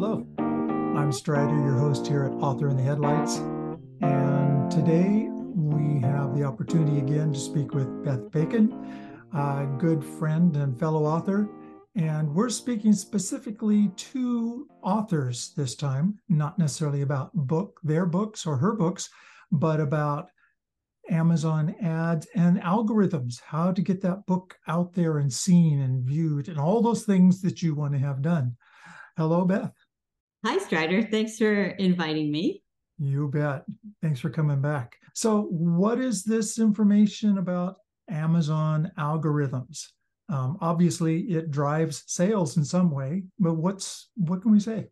Hello, I'm Strider, your host here at Author in the Headlights. And today we have the opportunity again to speak with Beth Bacon, a good friend and fellow author. And we're speaking specifically to authors this time, not necessarily about book, their books or her books, but about Amazon ads and algorithms, how to get that book out there and seen and viewed, and all those things that you want to have done. Hello, Beth. Hi, Strider. Thanks for inviting me. You bet. Thanks for coming back. So, what is this information about Amazon algorithms? Um, obviously, it drives sales in some way, but what's what can we say?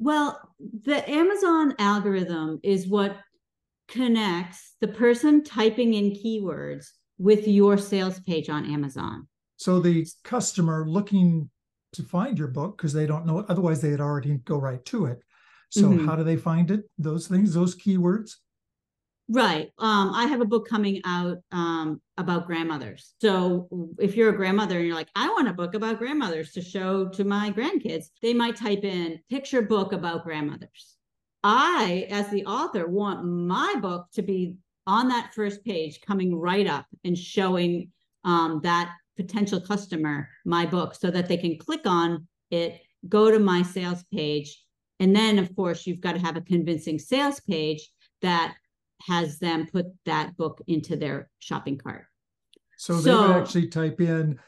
Well, the Amazon algorithm is what connects the person typing in keywords with your sales page on Amazon. So the customer looking to find your book because they don't know it, otherwise they'd already go right to it. So mm-hmm. how do they find it? Those things, those keywords. Right. Um, I have a book coming out um, about grandmothers. So if you're a grandmother and you're like, I want a book about grandmothers to show to my grandkids, they might type in picture book about grandmothers. I, as the author, want my book to be on that first page, coming right up and showing um, that potential customer my book so that they can click on it, go to my sales page. And then, of course, you've got to have a convincing sales page that has them put that book into their shopping cart. So, so they would actually type in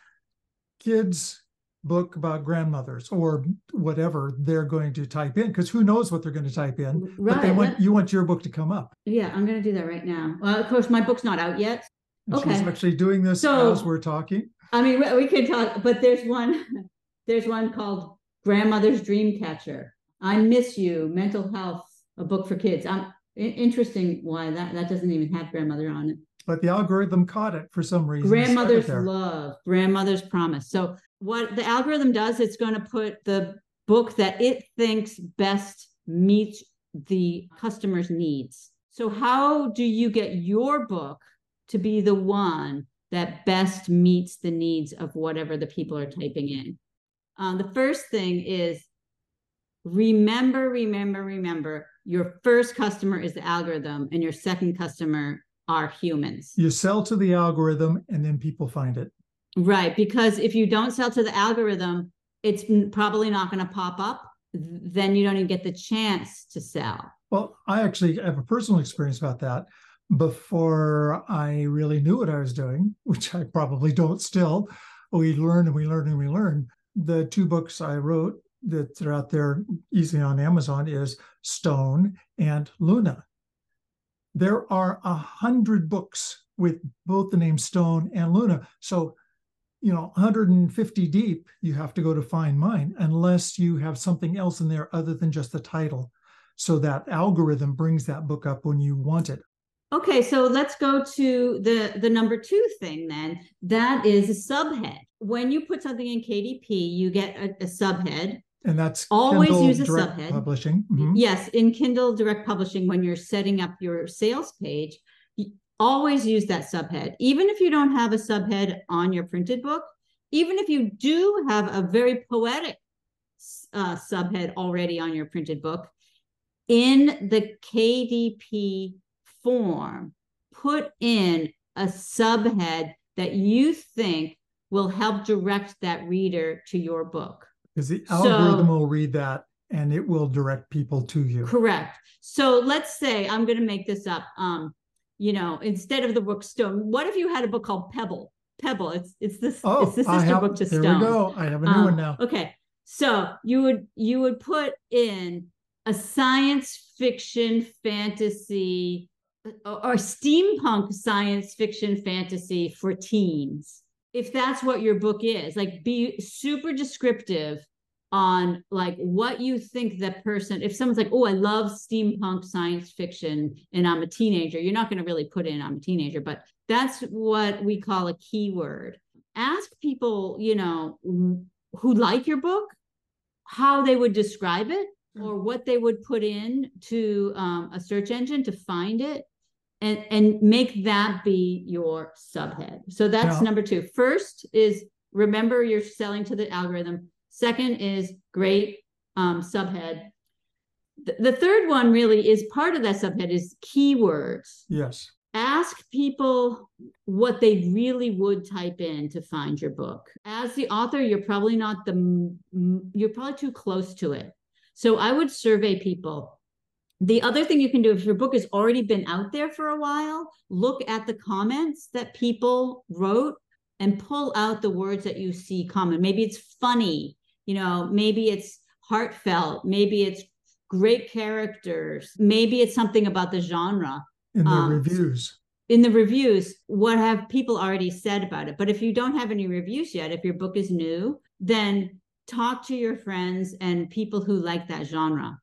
kids book about grandmothers or whatever they're going to type in because who knows what they're going to type in right, but they want you want your book to come up. Yeah i'm going to do that right now. Well of course my book's not out yet. And okay. she's actually doing this so, as we're talking i mean we can talk but there's one there's one called grandmother's dream catcher i miss you mental health a book for kids i'm interesting why that that doesn't even have grandmother on it but the algorithm caught it for some reason. Grandmother's love, grandmother's promise. So what the algorithm does, it's going to put the book that it thinks best meets the customer's needs. So how do you get your book to be the one that best meets the needs of whatever the people are typing in? Um, the first thing is remember, remember, remember your first customer is the algorithm and your second customer are humans. You sell to the algorithm and then people find it. Right. Because if you don't sell to the algorithm, it's probably not going to pop up. Then you don't even get the chance to sell. Well, I actually have a personal experience about that. Before I really knew what I was doing, which I probably don't still, we learn and we learn and we learn. The two books I wrote that are out there easily on Amazon is Stone and Luna there are a hundred books with both the name Stone and Luna. So, you know, 150 deep, you have to go to find mine unless you have something else in there other than just the title. So that algorithm brings that book up when you want it. Okay, so let's go to the the number two thing then. That is a subhead. When you put something in KDP, you get a, a subhead and that's always Kindle use a subhead. Publishing. Mm-hmm. Yes, in Kindle Direct Publishing, when you're setting up your sales page, always use that subhead. Even if you don't have a subhead on your printed book, even if you do have a very poetic uh, subhead already on your printed book, in the KDP form, put in a subhead that you think will help direct that reader to your book because the algorithm so, will read that and it will direct people to you. Correct. So let's say I'm going to make this up. Um, you know, instead of the book Stone, what if you had a book called Pebble? Pebble. It's it's this. Oh, it's the sister have, book to Stone. There we go. I have a new um, one now. Okay, so you would you would put in a science fiction fantasy or steampunk science fiction fantasy for teens if that's what your book is like be super descriptive on like what you think that person if someone's like oh i love steampunk science fiction and i'm a teenager you're not going to really put in i'm a teenager but that's what we call a keyword. Ask people you know who like your book how they would describe it or what they would put in to um, a search engine to find it and and make that be your subhead. So that's yeah. number two. First is remember you're selling to the algorithm. Second is great um, subhead. The, the third one really is part of that subhead is keywords. Yes. Ask people what they really would type in to find your book. As the author, you're probably not the, you're probably too close to it. So I would survey people the other thing you can do if your book has already been out there for a while, look at the comments that people wrote and pull out the words that you see common. Maybe it's funny, you know, maybe it's heartfelt, maybe it's great characters, maybe it's something about the genre. In the um, reviews. In the reviews, what have people already said about it? But if you don't have any reviews yet, if your book is new, then talk to your friends and people who like that genre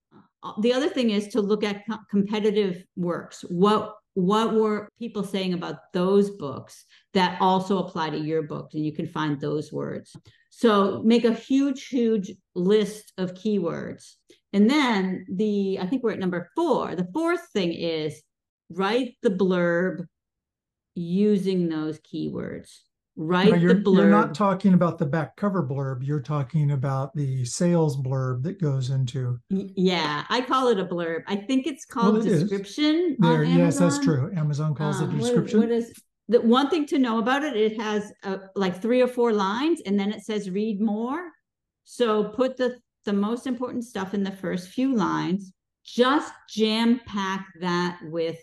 the other thing is to look at co- competitive works. What what were people saying about those books that also apply to your book and you can find those words. So make a huge huge list of keywords. And then the i think we're at number four. The fourth thing is write the blurb using those keywords write you're, the blurb. You're not talking about the back cover blurb. You're talking about the sales blurb that goes into. Yeah, I call it a blurb. I think it's called well, it description. There, yes, that's true. Amazon calls um, it description. What is, what is the one thing to know about it? It has uh, like three or four lines, and then it says read more. So put the the most important stuff in the first few lines. Just jam pack that with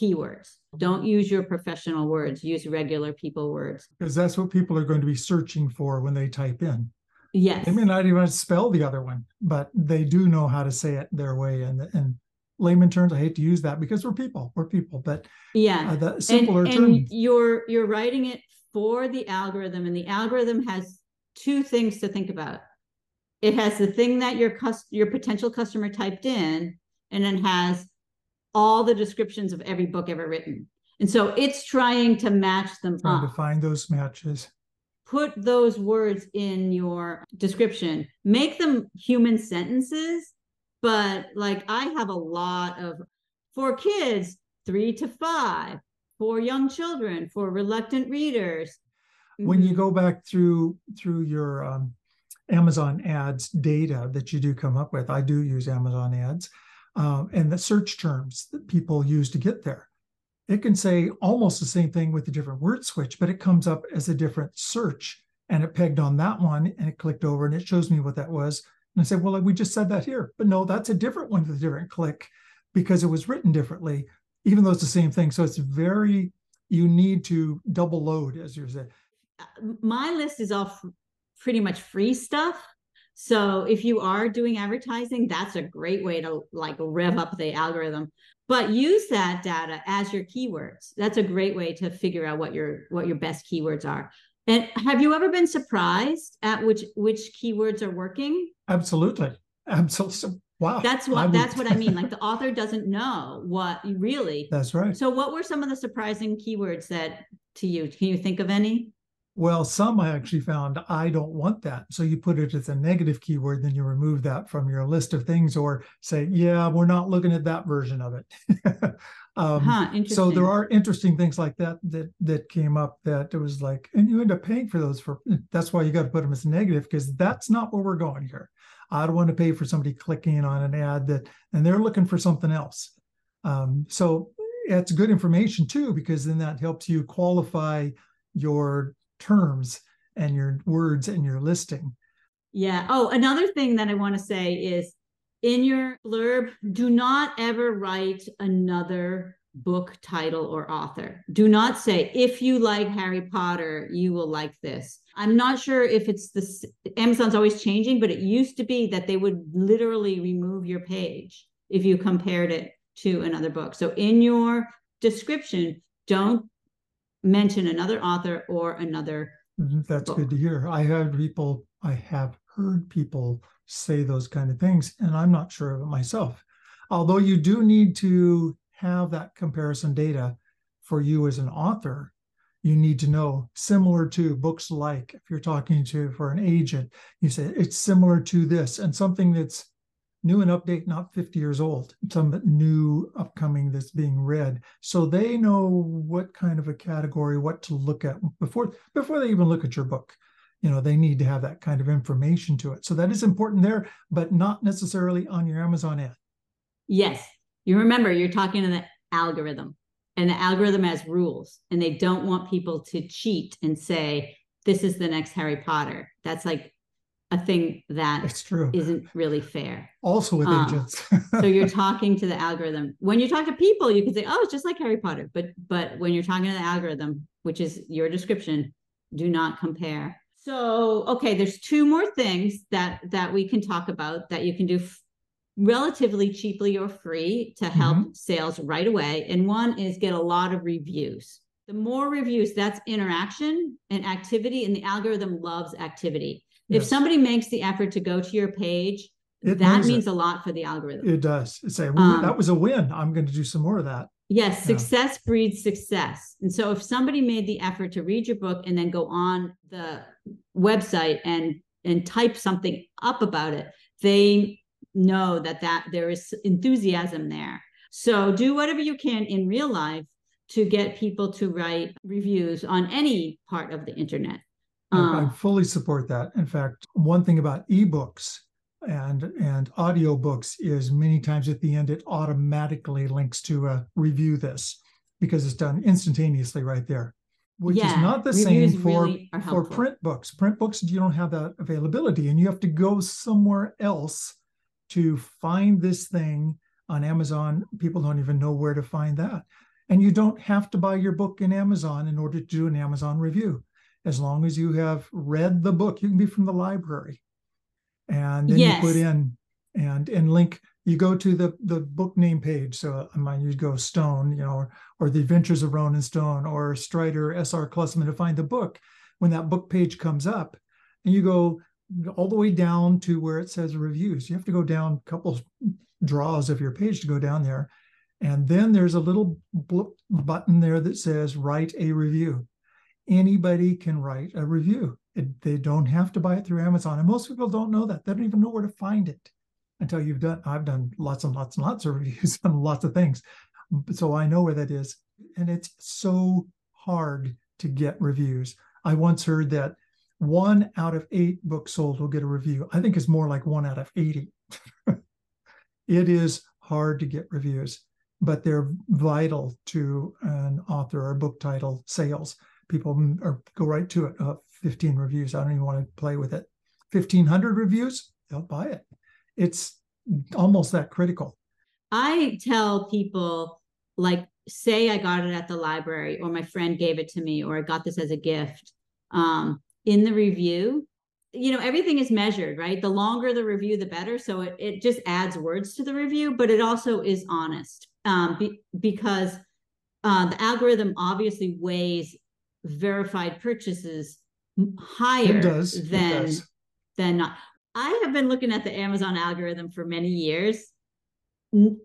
keywords. Don't use your professional words, use regular people words. Because that's what people are going to be searching for when they type in. Yes. They may not even spell the other one, but they do know how to say it their way. And and layman terms, I hate to use that because we're people, we're people. But yeah, uh, the simpler and, and you're you're writing it for the algorithm, and the algorithm has two things to think about. It has the thing that your cust- your potential customer typed in, and then has all the descriptions of every book ever written. And so it's trying to match them trying up. to find those matches. Put those words in your description. Make them human sentences, but like I have a lot of for kids, three to five, for young children, for reluctant readers. When you mm-hmm. go back through through your um, Amazon ads data that you do come up with, I do use Amazon ads um, and the search terms that people use to get there. It can say almost the same thing with a different word switch, but it comes up as a different search. And it pegged on that one and it clicked over and it shows me what that was. And I said, well, we just said that here. But no, that's a different one with a different click because it was written differently, even though it's the same thing. So it's very, you need to double load, as you said. Uh, my list is all pretty much free stuff. So if you are doing advertising, that's a great way to like rev up the algorithm. But use that data as your keywords. That's a great way to figure out what your what your best keywords are. And have you ever been surprised at which which keywords are working? Absolutely. Absolutely. Wow. That's what that's what I mean. Like the author doesn't know what really. That's right. So what were some of the surprising keywords that to you? Can you think of any? Well, some I actually found I don't want that. So you put it as a negative keyword, then you remove that from your list of things, or say, yeah, we're not looking at that version of it. um, huh, so there are interesting things like that that that came up that it was like, and you end up paying for those for. That's why you got to put them as negative because that's not where we're going here. I don't want to pay for somebody clicking on an ad that and they're looking for something else. Um, so it's good information too because then that helps you qualify your terms and your words and your listing. Yeah. Oh, another thing that I want to say is in your blurb, do not ever write another book title or author. Do not say, if you like Harry Potter, you will like this. I'm not sure if it's this, Amazon's always changing, but it used to be that they would literally remove your page if you compared it to another book. So in your description, don't mention another author or another mm-hmm, that's book. good to hear i have people i have heard people say those kind of things and i'm not sure of it myself although you do need to have that comparison data for you as an author you need to know similar to books like if you're talking to for an agent you say it's similar to this and something that's new and update, not 50 years old, some new upcoming that's being read. So they know what kind of a category, what to look at before before they even look at your book. you know they need to have that kind of information to it. So that is important there but not necessarily on your amazon ad. Yes. You remember you're talking to the algorithm and the algorithm has rules and they don't want people to cheat and say this is the next harry potter. That's like a thing that it's true. isn't really fair. Also with Um, agents so you're talking to the algorithm. When you talk to people you can say oh it's just like harry potter. But but when you're talking to the algorithm which is your description do not compare. So okay there's two more things that that we can talk about that you can do f- relatively cheaply or free to help sales right away. And one is get a lot of reviews. The more reviews that's interaction and activity and the algorithm loves activity if Yes. somebody makes the effort to go to your page It that means a lot for the algorithm it does It say Um, that was a win i'm going to do some more of that Yes, Yeah. success breeds success. And so if somebody made the effort to read your book and then go on the website and and type something up about it, they know that that there is enthusiasm there. So do whatever you can in real life to get people to write reviews on any part of the internet. I- I Um, fully support that. In fact, one thing about ebooks and and audiobooks is many times at the end it automatically links to a review this because it's done instantaneously right there. Which is not the same for really for print books. Print books you don't have that availability and you have to go somewhere else to find this thing on Amazon. People don't even know where to find that. And you don't have to buy your book in Amazon in order to do an Amazon review as long as you have read the book you can be from the library. And then you put in and and link you go to the the book name page. So i might you go stone you know or, or the adventures of ronan stone or strider sr klussman to find the book. When that book page comes up and you go all the way down to where it says reviews you have to go down a couple draws of your page to go down there. And then there's a little button there that says write a review anybody can write a review. It, they don't have to buy it through Amazon. And most people don't know that. They don't even know where to find it until you've done. I've done lots and lots and lots of reviews on lots of things. So I know where that is. And it's so hard to get reviews. I once heard that one out of eight books sold will get a review. I think it's more like one out of 80. it is hard to get reviews, but they're vital to an author or book title sales people or go right to it. Uh, 15 reviews. I don't even want to play with it. 1500 reviews, they'll buy it. It's almost that critical. I tell people, like, say I got it at the library, or my friend gave it to me, or I got this as a gift. Um, in the review, you know, everything is measured, right? The longer the review, the better. So it, it just adds words to the review, but it also is honest um, be, because uh, the algorithm obviously weighs verified purchases higher It does. It than than not. I have been looking at the Amazon algorithm for many years.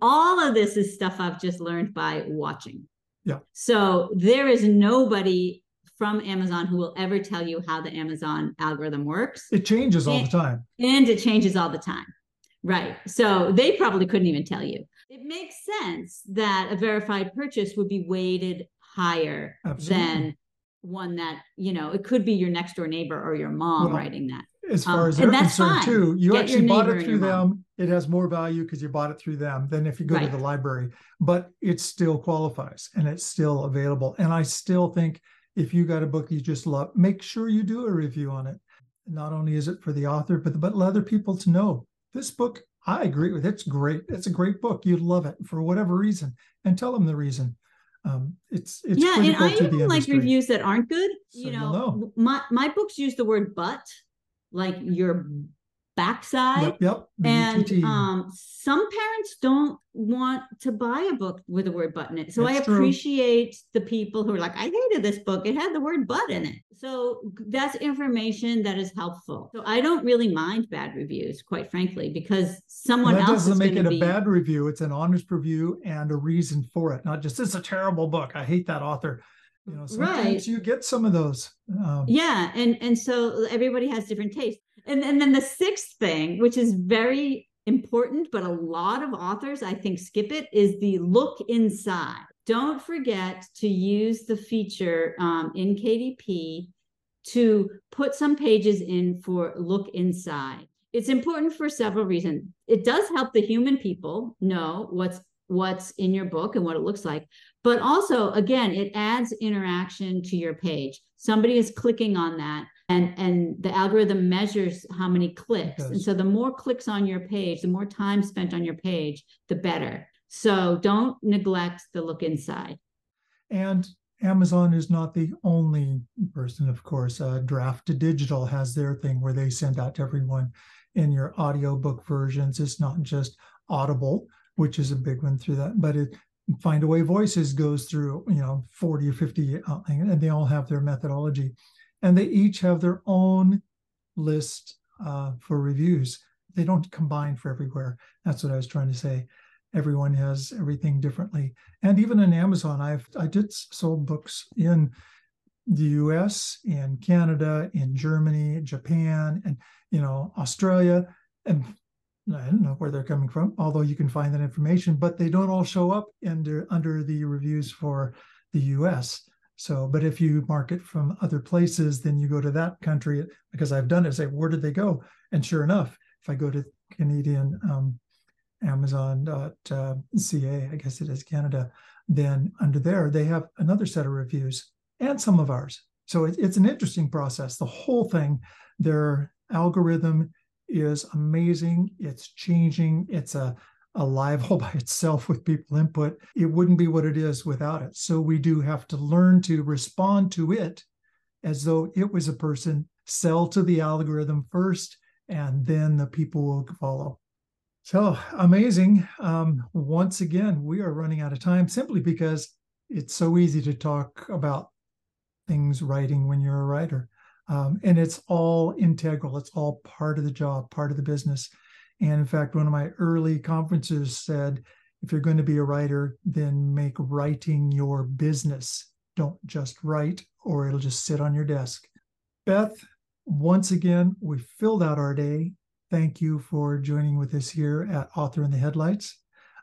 All of this is stuff I've just learned by watching. Yeah. So there is nobody from Amazon who will ever tell you how the Amazon algorithm works. It changes all the time. And it changes all the time. Right. So they probably couldn't even tell you. It makes sense that a verified purchase would be weighted higher Absolutely. than one that, you know, it could be your next door neighbor or your mom Well, writing that. As Um, far as and they're concerned, fine. too, you Get actually bought it through your mom. them. It has more value because you bought it through them than if you go Right. to the library, but it still qualifies and it's still available. And I still think if you got a book you just love, make sure you do a review on it. Not only is it for the author, but but let other people to know this book. I agree with it's great. It's a great book. You'd love it for whatever reason, and tell them the reason. Um, it's it's yeah, and I even like reviews that aren't good. So you know, know. my my books use the word "but," like your backside. Yep, yep. And um, some parents don't want to buy a book with the word "but" in it. So I That's true. appreciate the people who are like, "I hated this book; it had the word "but" in it." So that's information that is helpful. So I don't really mind bad reviews, quite frankly, because someone And that else doesn't make it a be bad review. It's an honest review and a reason for it, not just it's a terrible book. I hate that author. You know, sometimes Right. you get some of those. Um, yeah and and so everybody has different tastes and and then the sixth thing which is very important but a lot of authors i think skip it is the look inside don't forget to use the feature um, in kdp to put some pages in for look inside. It's important for several reasons. It does help the human people know what's what's in your book and what it looks like. But also, again, it adds interaction to your page. Somebody is clicking on that and and the algorithm measures how many clicks. And so the more clicks on your page, the more time spent on your page, the better. So don't neglect the look inside. And Amazon is not the only person, of course. Uh, Draft to Digital has their thing where they send out to everyone in your audiobook versions. It's not just Audible, which is a big one through that, but it find Findaway Voices goes through, you know, 40 or 50, uh, and they all have their methodology. And they each have their own list uh, for reviews. They don't combine for everywhere. That's what I was trying to say. Everyone has everything differently. And even in Amazon, I've I did sold books in the US, in Canada, in Germany, Japan, and you know, Australia. And I don't know where they're coming from, although you can find that information, but they don't all show up under under the reviews for the US. So, but if you market from other places, then you go to that country because I've done it. Say, where did they go? And sure enough, if I go to Canadian um, Amazon.ca, I guess it is Canada, then under there they have another set of reviews and some of ours. So it, it's an interesting process. The whole thing, their algorithm is amazing. It's changing. It's a alive all by itself with people input. It wouldn't be what it is without it. So we do have to learn to respond to it as though it was a person, sell to the algorithm first, and then the people will follow. So amazing. Um, once again, we are running out of time simply because it's so easy to talk about things writing when you're a writer. Um, and it's all integral, it's all part of the job, part of the business. And in fact, one of my early conferences said, if you're going to be a writer, then make writing your business. Don't just write, or it'll just sit on your desk. Beth, once again, we filled out our day. Thank you for joining with us here at Author in the Headlights.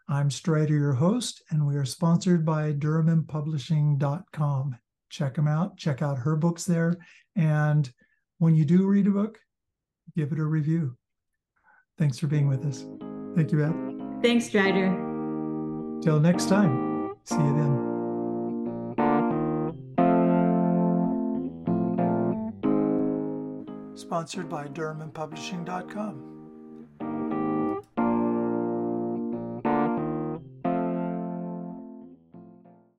I'm Strider, your host, and we are sponsored by DuramenPublishing.com. Check them out. Check out her books there. And when you do read a book, give it a review. Thanks for being with us. Thank you, Beth. Thanks, Strider. Till next time. See you then. Sponsored by DuramenPublishing.com.